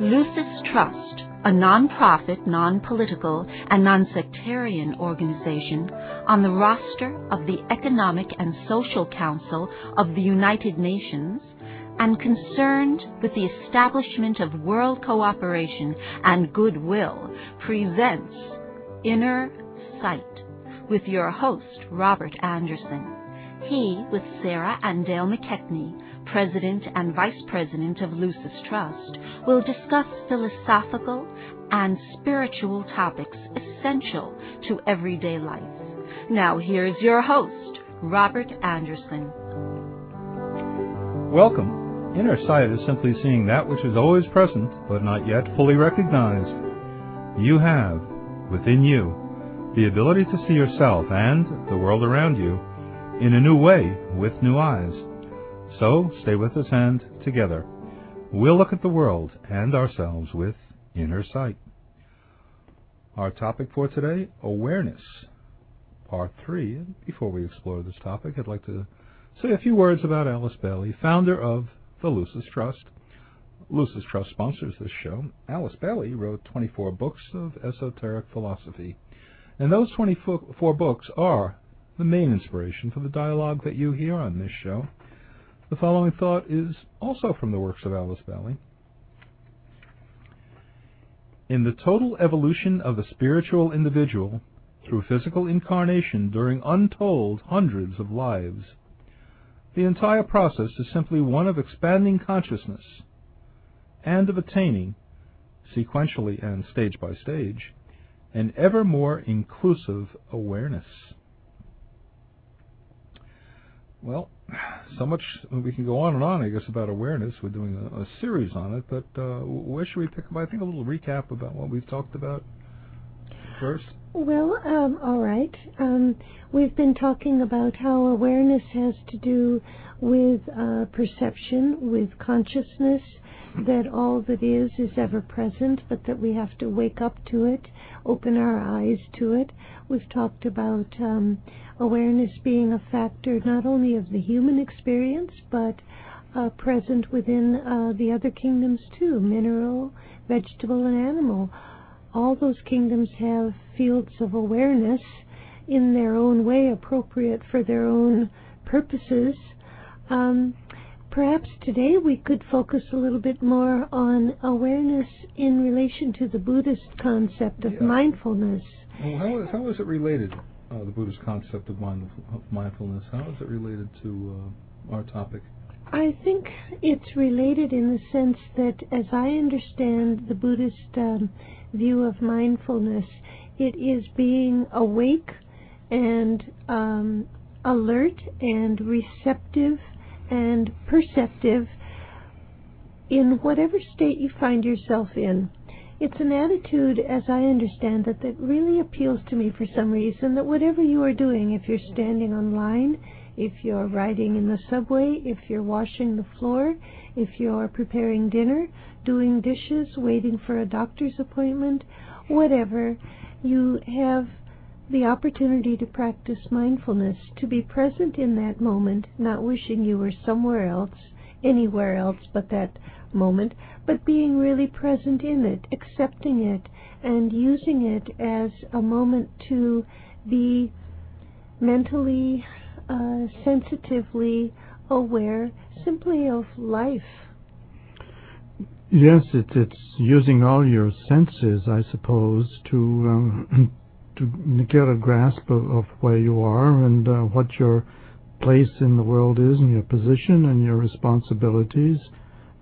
Lucis Trust, a non-profit, non-political, and non-sectarian organization on the roster of the Economic and Social Council of the United Nations and concerned with the establishment of world cooperation and goodwill, presents Inner Sight with your host, Robert Anderson. He, with Sarah and Dale McKechnie, President and Vice President of Lucis Trust, will discuss philosophical and spiritual topics essential to everyday life. Now, here's your host, Robert Anderson. Welcome. Inner sight is simply seeing that which is always present but not yet fully recognized. You have, within you, the ability to see yourself and the world around you in a new way with new eyes. So stay with us and together we'll look at the world and ourselves with inner sight. Our topic for today, awareness, part three. Before we explore this topic, I'd like to say a few words about Alice Bailey, founder of the Lucis Trust. Lucis Trust sponsors this show. Alice Bailey wrote 24 books of esoteric philosophy, and those 24 books are the main inspiration for the dialogue that you hear on this show. The following thought is also from the works of Alice Bailey. In the total evolution of the spiritual individual through physical incarnation during untold hundreds of lives, the entire process is simply one of expanding consciousness and of attaining, sequentially and stage by stage, an ever more inclusive awareness. Well, so much we can go on and on, I guess, about awareness. We're doing a, a series on it, but uh, where should we pick up? I think a little recap about what we've talked about first. Well, um, all right. Um, we've been talking about how awareness has to do with uh, perception, with consciousness, that all that is is ever present, but that we have to wake up to it, open our eyes to it. We've talked about um, awareness being a factor not only of the human experience, but uh, present within uh, the other kingdoms too mineral, vegetable, and animal. All those kingdoms have fields of awareness in their own way, appropriate for their own purposes. Um, perhaps today we could focus a little bit more on awareness in relation to the Buddhist concept of Yeah. mindfulness. Well, how, is, how is it related, uh, the Buddhist concept of mind, of mindfulness? How is it related to uh, our topic? I think it's related in the sense that, as I understand the Buddhist um, view of mindfulness, it is being awake and um, alert and receptive and perceptive in whatever state you find yourself in. It's an attitude, as I understand it, that really appeals to me for some reason that whatever you are doing, if you're standing on line, if you're riding in the subway, if you're washing the floor, if you're preparing dinner, doing dishes, waiting for a doctor's appointment, whatever, you have the opportunity to practice mindfulness, to be present in that moment, not wishing you were somewhere else, anywhere else but that moment, but being really present in it, accepting it, and using it as a moment to be mentally, uh, sensitively aware simply of life. Yes, it, it's using all your senses, I suppose, to um, to get a grasp of, of where you are and uh, what your place in the world is, and your position and your responsibilities,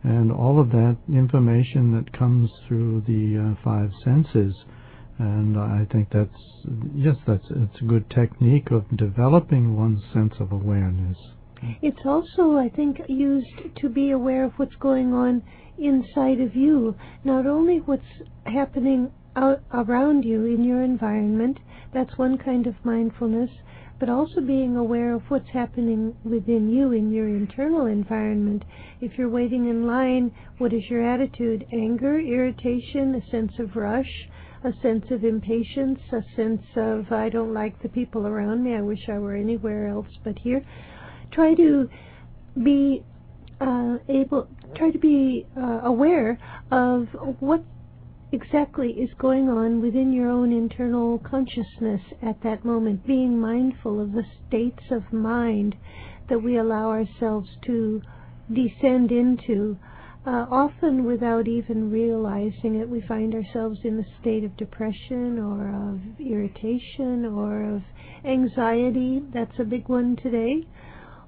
and all of that information that comes through the uh, five senses. And I think that's yes, that's it's a good technique of developing one's sense of awareness. It's also, I think, used to be aware of what's going on inside of you, not only what's happening out around you in your environment. That's one kind of mindfulness, but also being aware of what's happening within you in your internal environment. If you're waiting in line, what is your attitude? Anger, irritation, a sense of rush, a sense of impatience, a sense of I don't like the people around me, I wish I were anywhere else but here. Try to be uh, able, try to be uh, aware of what exactly is going on within your own internal consciousness at that moment, being mindful of the states of mind that we allow ourselves to descend into. Uh, often without even realizing it, we find ourselves in a state of depression or of irritation or of anxiety. That's a big one today.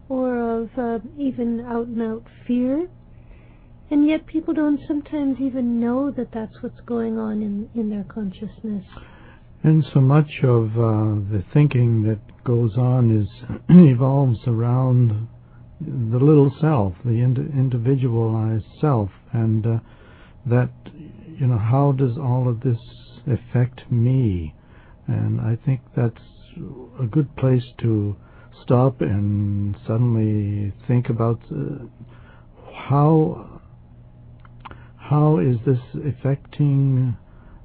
Or of uh, even out and out fear and yet people don't sometimes even know that that's what's going on in, in their consciousness. And so much of uh, the thinking that goes on is evolves around the little self, the ind- individualized self, and uh, that you know how does all of this affect me? And I think that's a good place to stop and suddenly think about uh, how how is this affecting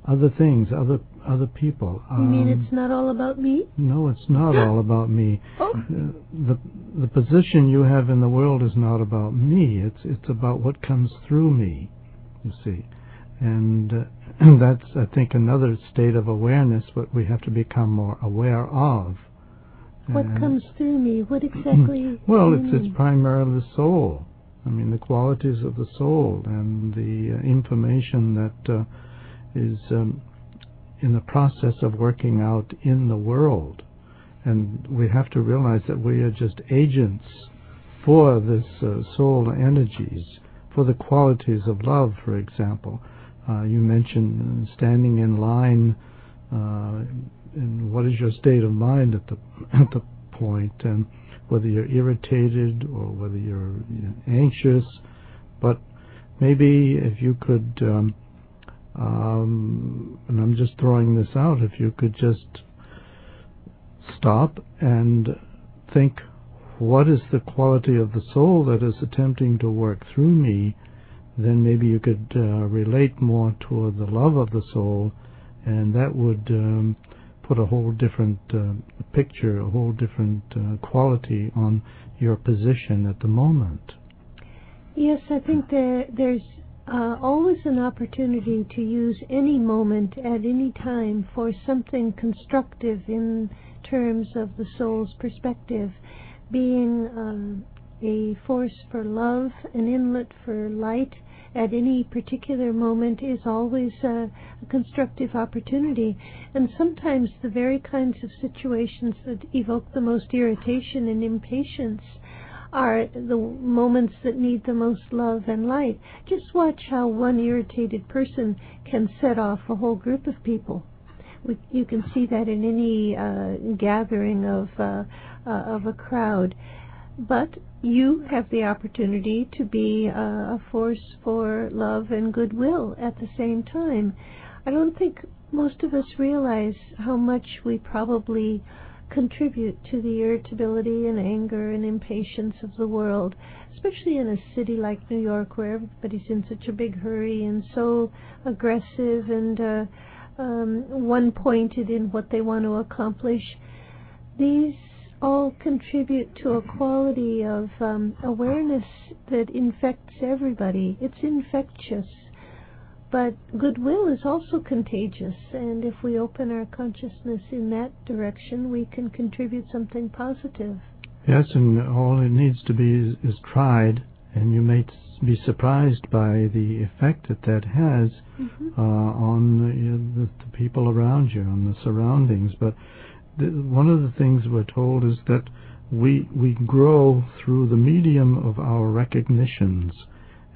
other things, other other people? You um, mean it's not all about me? No, it's not all about me. Oh. Uh, the the position you have in the world is not about me. It's it's about what comes through me. You see, and uh, that's I think another state of awareness. What we have to become more aware of. What and comes through me? What exactly? well, it's it's primarily the soul. I mean, the qualities of the soul and the uh, information that uh, is um, in the process of working out in the world. And we have to realize that we are just agents for this uh, soul energies, for the qualities of love, for example. Uh, you mentioned standing in line, uh, and what is your state of mind at the at the point, and whether you're irritated or whether you're you know, anxious. But maybe if you could, um, um, and I'm just throwing this out, if you could just stop and think, what is the quality of the soul that is attempting to work through me? Then maybe you could uh, relate more toward the love of the soul, and that would um, put a whole different uh, picture, a whole different uh, quality on your position at the moment. Yes, I think there, there's uh, always an opportunity to use any moment at any time for something constructive in terms of the soul's perspective, being um, a force for love, an inlet for light, at any particular moment is always a, a, constructive opportunity. And sometimes the very kinds of situations that evoke the most irritation and impatience are the moments that need the most love and light. Just watch how one irritated person can set off a whole group of people. We, you can see that in any uh, gathering of uh, uh, of a crowd but you have the opportunity to be a force for love and goodwill at the same time. I don't think most of us realize how much we probably contribute to the irritability and anger and impatience of the world, especially in a city like New York where everybody's in such a big hurry and so aggressive and uh, um, one pointed in what they want to accomplish. These all contribute to a quality of um, awareness that infects everybody. It's infectious. But goodwill is also contagious, and if we open our consciousness in that direction, we can contribute something positive. Yes, and all it needs to be is, is tried, and you may be surprised by the effect that that has mm-hmm. uh, on the, the, the people around you, on the surroundings. But one of the things we're told is that we we grow through the medium of our recognitions,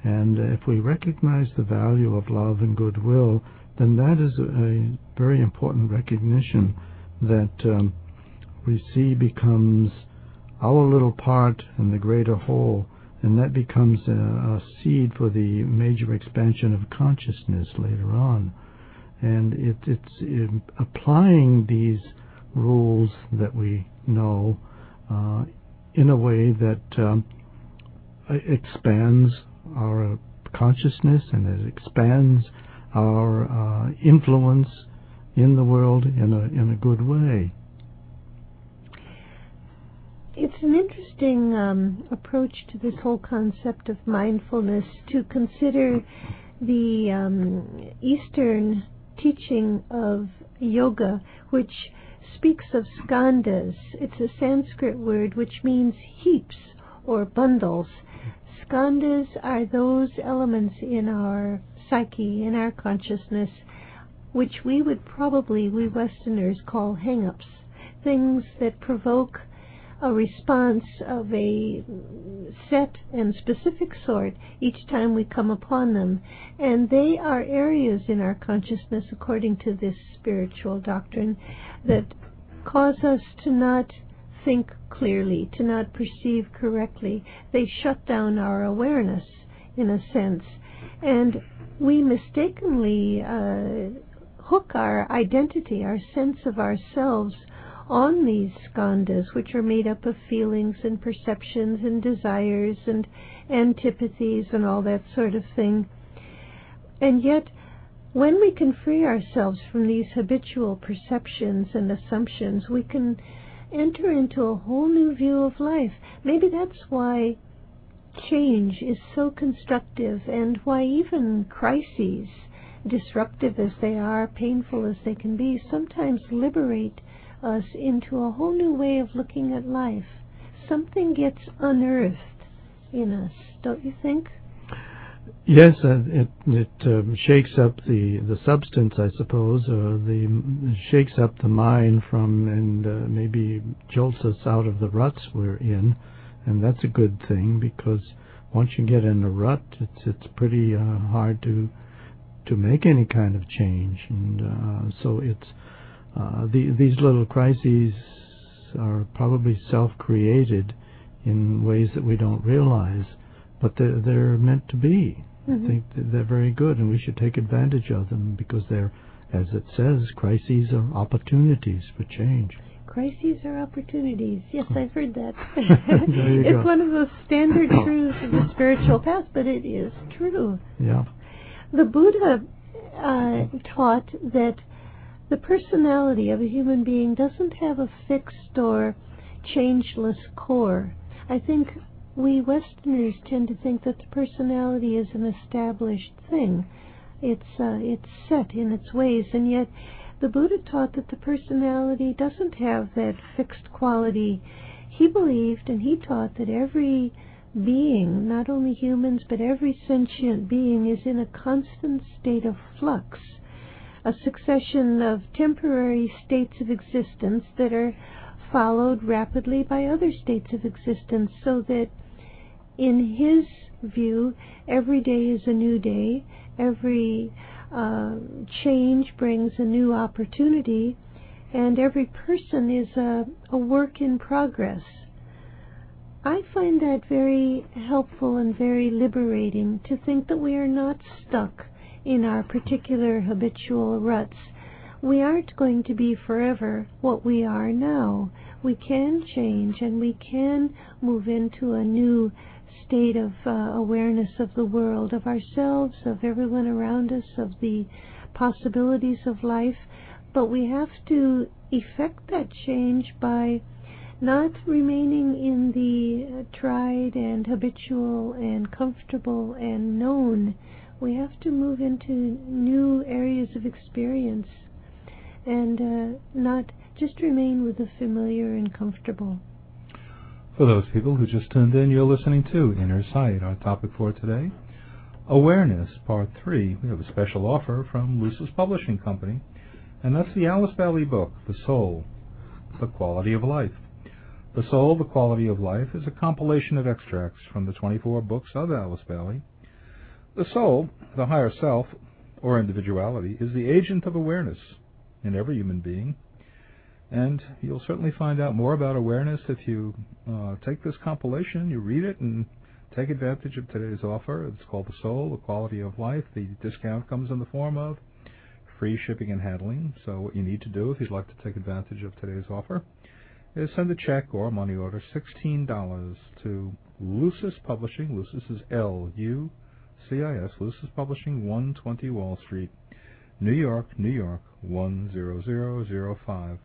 and if we recognize the value of love and goodwill, then that is a very important recognition that um, we see becomes our little part in the greater whole, and that becomes a, a seed for the major expansion of consciousness later on. And it, it's in applying these rules that we know uh, in a way that um, expands our consciousness and it expands our uh, influence in the world in a in a good way. It's an interesting um, approach to this whole concept of mindfulness to consider the um, Eastern teaching of yoga, which speaks of skandhas. It's a Sanskrit word which means heaps or bundles. Skandhas are those elements in our psyche, in our consciousness, which we would probably, we Westerners, call hang ups. Things that provoke a response of a set and specific sort each time we come upon them. And they are areas in our consciousness, according to this spiritual doctrine, that cause us to not think clearly, to not perceive correctly. They shut down our awareness, in a sense. And we mistakenly uh, hook our identity, our sense of ourselves, on these skandhas, which are made up of feelings and perceptions and desires and antipathies and all that sort of thing. And yet, when we can free ourselves from these habitual perceptions and assumptions, we can enter into a whole new view of life. Maybe that's why change is so constructive and why even crises, disruptive as they are, painful as they can be, sometimes liberate us into a whole new way of looking at life. Something gets unearthed in us, don't you think? Yes, it it um, shakes up the the substance, I suppose, or the shakes up the mind from and uh, maybe jolts us out of the ruts we're in, and that's a good thing because once you get in a rut, it's it's pretty uh, hard to to make any kind of change, and uh, so it's uh, the, these little crises are probably self-created in ways that we don't realize, but they're, they're meant to be. Mm-hmm. I think they're very good, and we should take advantage of them because they're, as it says, crises are opportunities for change. Crises are opportunities. Yes, I've heard that. it's go. one of the standard truths of the spiritual path, but it is true. Yeah. The Buddha uh, taught that the personality of a human being doesn't have a fixed or changeless core. I think we Westerners tend to think that the personality is an established thing. It's uh, it's set in its ways, and yet the Buddha taught that the personality doesn't have that fixed quality. He believed and he taught that every being, not only humans, but every sentient being, is in a constant state of flux a succession of temporary states of existence that are followed rapidly by other states of existence, so that in his view, every day is a new day, every uh, change brings a new opportunity, and every person is a, a work in progress. I find that very helpful and very liberating to think that we are not stuck in our particular habitual ruts. We aren't going to be forever what we are now. We can change and we can move into a new state of uh, awareness of the world, of ourselves, of everyone around us, of the possibilities of life. But we have to effect that change by not remaining in the tried and habitual and comfortable and known we have to move into new areas of experience and uh, not just remain with the familiar and comfortable. For those people who just tuned in, you're listening to Inner Sight. Our topic for today, Awareness, Part 3. We have a special offer from Lucis Publishing Company, and that's the Alice Bailey book, The Soul, The Quality of Life. The Soul, The Quality of Life is a compilation of extracts from the 24 books of Alice Bailey the soul, the higher self, or individuality, is the agent of awareness in every human being. And you'll certainly find out more about awareness if you uh, take this compilation, you read it, and take advantage of today's offer. It's called The Soul, The Quality of Life. The discount comes in the form of free shipping and handling. So, what you need to do if you'd like to take advantage of today's offer is send a check or money order $16 to Lucis Publishing. Lucis is L U C I S, Lucis Publishing, 120 Wall Street, New York, New York, 10005.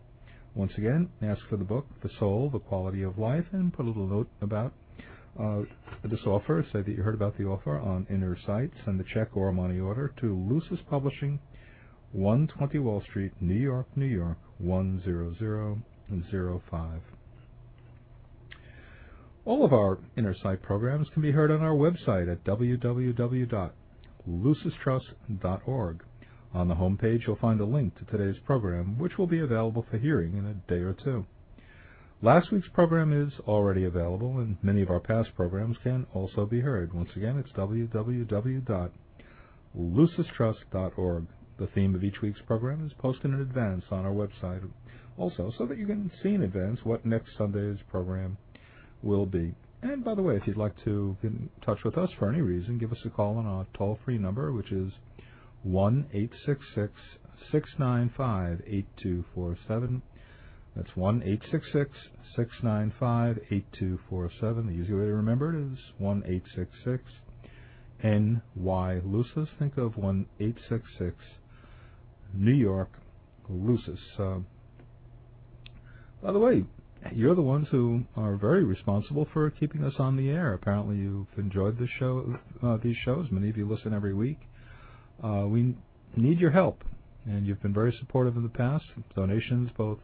Once again, ask for the book, The Soul, The Quality of Life, and put a little note about uh, this offer. Say that you heard about the offer on Inner Sight. Send the check or money order to Lucis Publishing, 120 Wall Street, New York, New York, 10005. All of our Inner Sight programs can be heard on our website at www.lucistrust.org. On the homepage, you'll find a link to today's program, which will be available for hearing in a day or two. Last week's program is already available, and many of our past programs can also be heard. Once again, it's www.lucistrust.org. The theme of each week's program is posted in advance on our website, also, so that you can see in advance what next Sunday's program will be. And by the way, if you'd like to get in touch with us for any reason, give us a call on our toll free number, which is 1 866 695 8247. That's 1 866 695 8247. The easy way to remember it is 1 866 NY Lucis. Think of 1 866 New York Lucis. Uh, by the way, you're the ones who are very responsible for keeping us on the air. Apparently, you've enjoyed this show, uh, these shows. Many of you listen every week. Uh, we need your help, and you've been very supportive in the past. Donations, both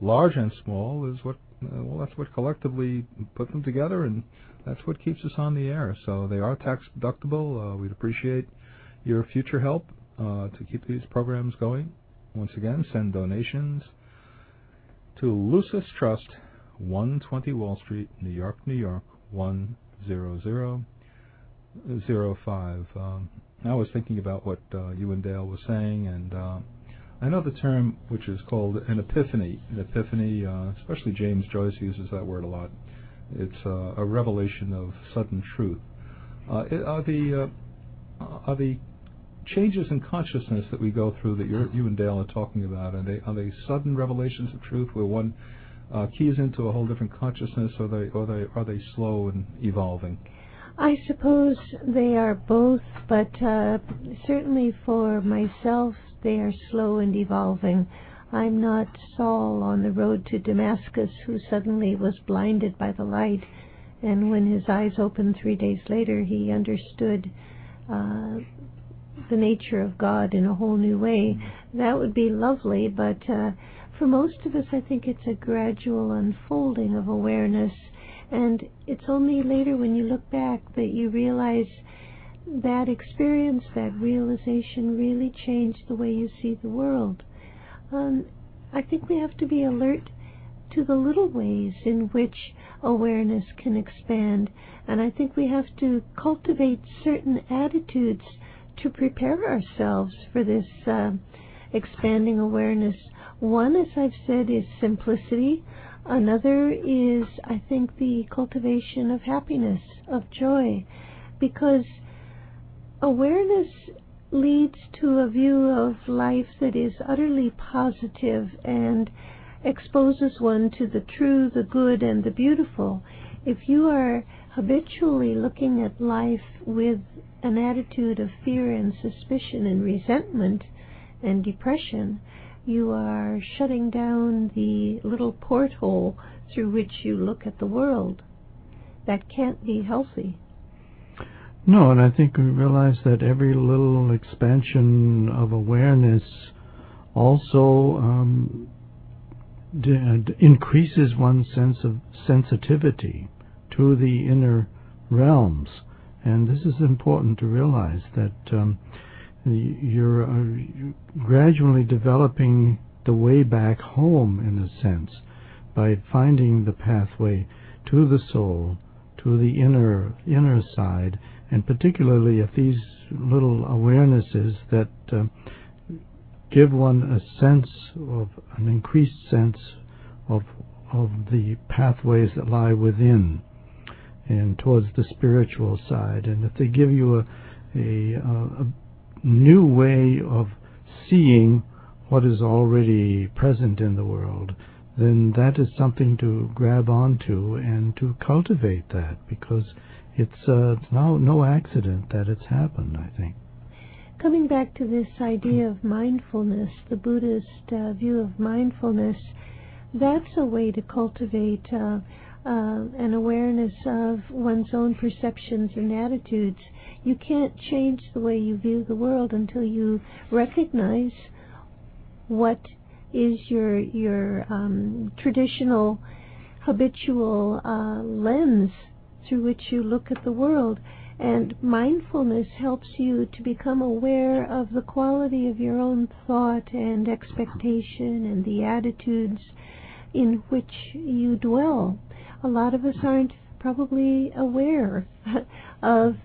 large and small, is what uh, well, that's what collectively put them together, and that's what keeps us on the air. So they are tax deductible. Uh, we'd appreciate your future help uh, to keep these programs going. Once again, send donations to Lucis Trust, 120 Wall Street, New York, New York, 10005. Um, I was thinking about what uh, you and Dale was saying, and uh, I know the term which is called an epiphany. An epiphany, uh, especially James Joyce uses that word a lot. It's uh, a revelation of sudden truth. Uh, are the uh, are the changes in consciousness that we go through that you and Dale are talking about, are they are they sudden revelations of truth where one keys into a whole different consciousness, or they they are they slow and evolving? I suppose they are both, but uh, certainly for myself, they are slow and evolving. I'm not Saul on the road to Damascus who suddenly was blinded by the light, and when his eyes opened three days later, he understood uh, the nature of God in a whole new way. That would be lovely, but uh, for most of us, I think it's a gradual unfolding of awareness, and it's only later when you look back that you realize that experience, that realization really changed the way you see the world. Um, I think we have to be alert to the little ways in which awareness can expand, and I think we have to cultivate certain attitudes to prepare ourselves for this uh, expanding awareness. One, as I've said, is simplicity. Another is, I think, the cultivation of happiness, of joy, because awareness leads to a view of life that is utterly positive and exposes one to the true, the good, and the beautiful. If you are habitually looking at life with an attitude of fear and suspicion and resentment and depression, you are shutting down the little porthole through which you look at the world. That can't be healthy. No, and I think we realize that every little expansion of awareness also um, d- increases one's sense of sensitivity to the inner realms. And this is important to realize that um, you're uh, gradually developing the way back home, in a sense, by finding the pathway to the soul, to the inner inner side, and particularly if these little awarenesses that uh, give one a sense of an increased sense of of the pathways that lie within and towards the spiritual side, and if they give you a a, a new way of seeing what is already present in the world, then that is something to grab onto and to cultivate that because it's uh, no no accident that it's happened. I think. Coming back to this idea of mindfulness, the Buddhist uh, view of mindfulness, that's a way to cultivate uh, uh, an awareness of one's own perceptions and attitudes. You can't change the way you view the world until you recognize what is your your um, traditional habitual uh, lens through which you look at the world. And mindfulness helps you to become aware of the quality of your own thought and expectation and the attitudes in which you dwell. A lot of us aren't probably aware of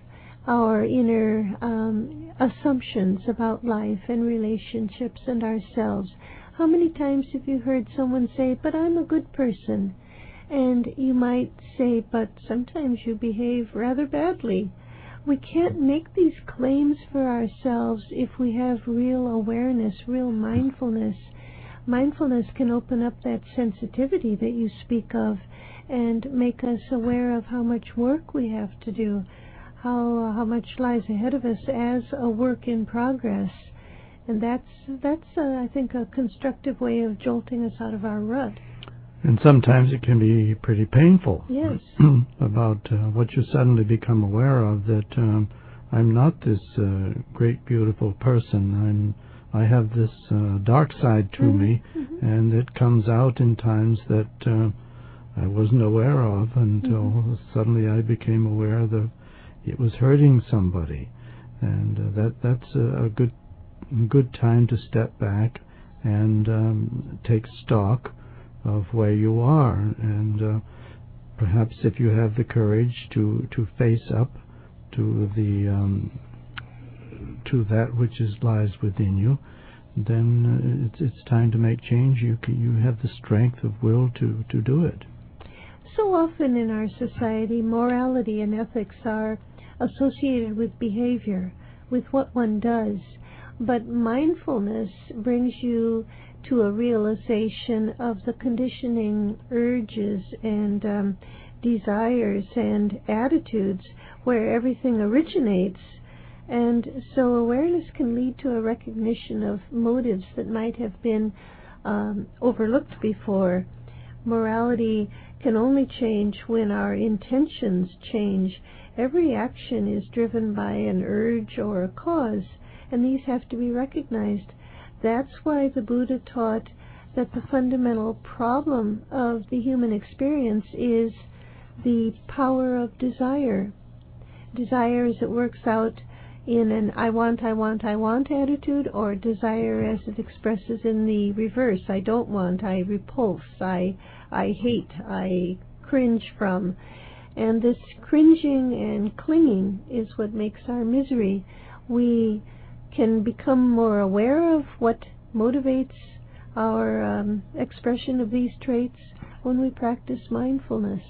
our inner um, assumptions about life and relationships and ourselves. How many times have you heard someone say, But I'm a good person? And you might say, But sometimes you behave rather badly. We can't make these claims for ourselves if we have real awareness, real mindfulness. Mindfulness can open up that sensitivity that you speak of and make us aware of how much work we have to do, how how much lies ahead of us as a work in progress and that's that's uh, I think a constructive way of jolting us out of our rut. And sometimes it can be pretty painful. Yes. about uh, what you suddenly become aware of that um, I'm not this uh, great beautiful person. I'm I have this uh, dark side to mm-hmm. me, mm-hmm. and it comes out in times that uh, I wasn't aware of until mm-hmm. suddenly I became aware that it was hurting somebody, and uh, that that's a, a good good time to step back and um, take stock of where you are, and uh, perhaps if you have the courage to to face up to the um, to that which is lies within you, then uh, it's it's time to make change. You can, you have the strength of will to to do it. So often in our society, morality and ethics are associated with behavior, with what one does. But mindfulness brings you to a realization of the conditioning urges and um, desires and attitudes where everything originates. And so awareness can lead to a recognition of motives that might have been um, overlooked before. Morality can only change when our intentions change. Every action is driven by an urge or a cause and these have to be recognized. That's why the Buddha taught that the fundamental problem of the human experience is the power of desire. Desire as it works out in an I want, I want, I want attitude, or desire as it expresses in the reverse. I don't want, I repulse, I, I hate, I cringe from. And this cringing and clinging is what makes our misery. We can become more aware of what motivates our um, expression of these traits when we practice mindfulness.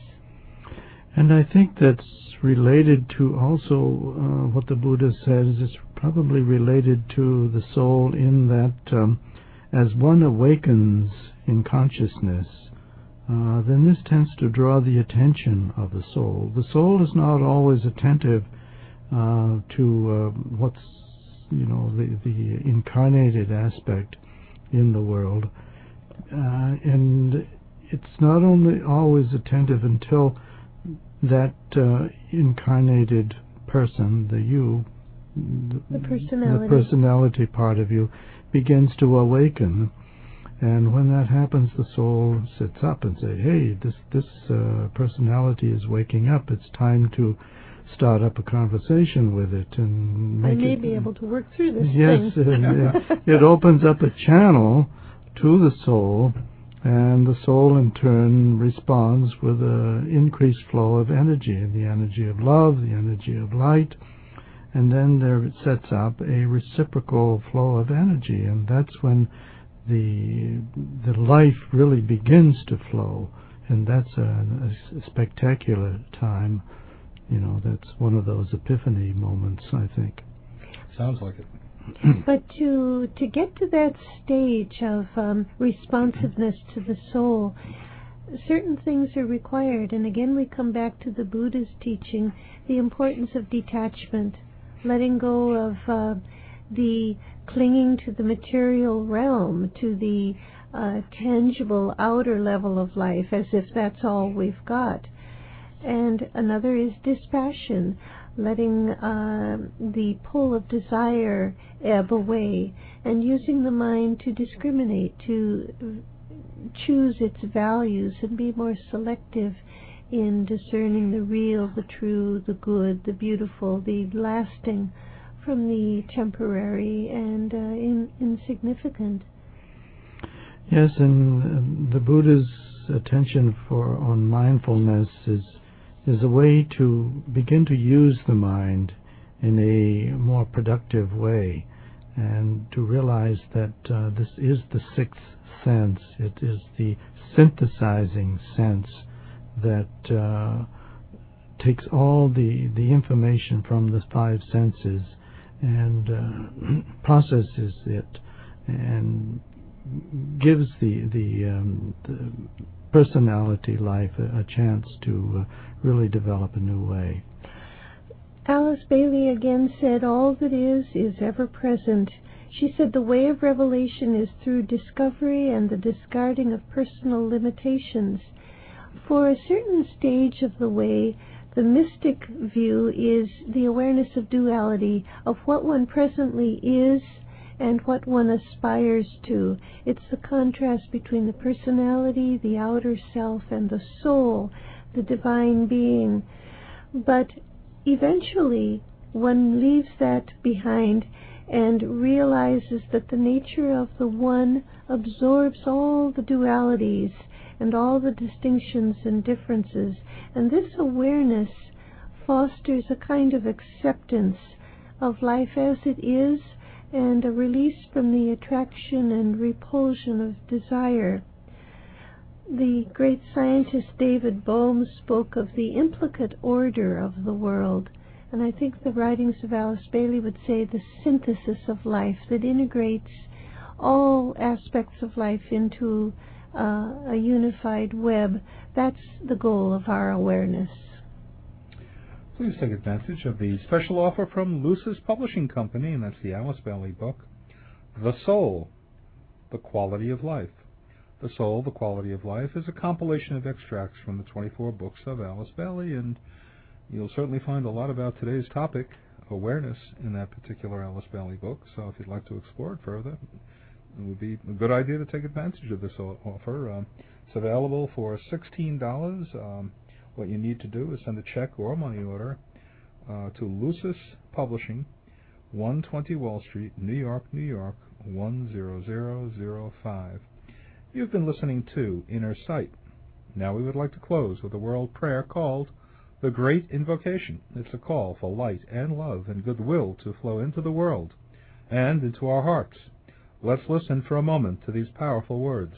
And I think that's related to also uh, what the Buddha says It's probably related to the soul in that um, as one awakens in consciousness, uh, then this tends to draw the attention of the soul. The soul is not always attentive uh, to uh, what's you know the the incarnated aspect in the world, uh, and it's not only always attentive until that uh, incarnated person, the you, the personality. the personality part of you, begins to awaken. And when that happens, the soul sits up and says, "Hey, this this uh, personality is waking up. It's time to start up a conversation with it and make I may it, be able to work through this yes, thing. it, it opens up a channel to the soul, and the soul in turn responds with an increased flow of energy, the energy of love, the energy of light, and then there it sets up a reciprocal flow of energy, and that's when the the life really begins to flow, and that's a, a spectacular time. You know, that's one of those epiphany moments, I think. Sounds like it. But to to get to that stage of um, responsiveness to the soul, certain things are required. And again, we come back to the Buddha's teaching the importance of detachment, letting go of uh, the clinging to the material realm, to the uh, tangible outer level of life, as if that's all we've got. And another is dispassion, letting uh, the pull of desire ebb away, and using the mind to discriminate, to choose its values and be more selective in discerning the real, the true, the good, the beautiful, the lasting from the temporary and uh, in, insignificant. Yes, and uh, the Buddha's attention for on mindfulness is is a way to begin to use the mind in a more productive way, and to realize that uh, this is the sixth sense. It is the synthesizing sense that uh, takes all the, the information from the five senses and uh, processes it and gives the the, um, the personality life a, a chance to uh, really develop a new way. Alice Bailey again said, All that is, is ever present. She said, The way of revelation is through discovery and the discarding of personal limitations. For a certain stage of the way, the mystic view is the awareness of duality, of what one presently is and what one aspires to. It's the contrast between the personality, the outer self, and the soul, the divine being. But eventually, one leaves that behind and realizes that the nature of the one absorbs all the dualities and all the distinctions and differences. And this awareness fosters a kind of acceptance of life as it is and a release from the attraction and repulsion of desire. The great scientist David Bohm spoke of the implicate order of the world, and I think the writings of Alice Bailey would say the synthesis of life that integrates all aspects of life into uh, a unified web. That's the goal of our awareness. Please take advantage of the special offer from Lucis Publishing Company, and that's the Alice Bailey book, The Soul, The Quality of Life. The Soul, The Quality of Life is a compilation of extracts from the 24 books of Alice Bailey, and you'll certainly find a lot about today's topic, awareness, in that particular Alice Bailey book. So if you'd like to explore it further, it would be a good idea to take advantage of this offer. Um, it's available for $16. Um, what you need to do is send a check or money order uh, to Lucis Publishing, 120 Wall Street, New York, New York, 10005. You've been listening to Inner Sight. Now we would like to close with a world prayer called the Great Invocation. It's a call for light and love and goodwill to flow into the world and into our hearts. Let's listen for a moment to these powerful words.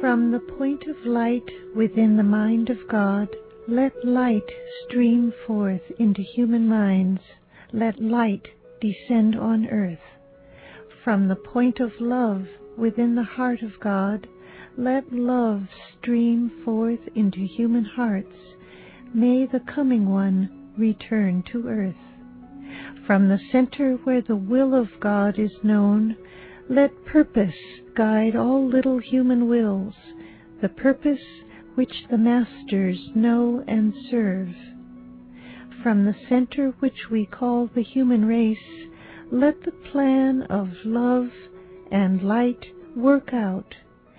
From the point of light within the mind of God, let light stream forth into human minds. Let light descend on earth. From the point of love within the heart of God, let love stream forth into human hearts. May the coming one return to earth. From the center where the will of God is known, let purpose guide all little human wills, the purpose which the masters know and serve. From the center which we call the human race, let the plan of love and light work out,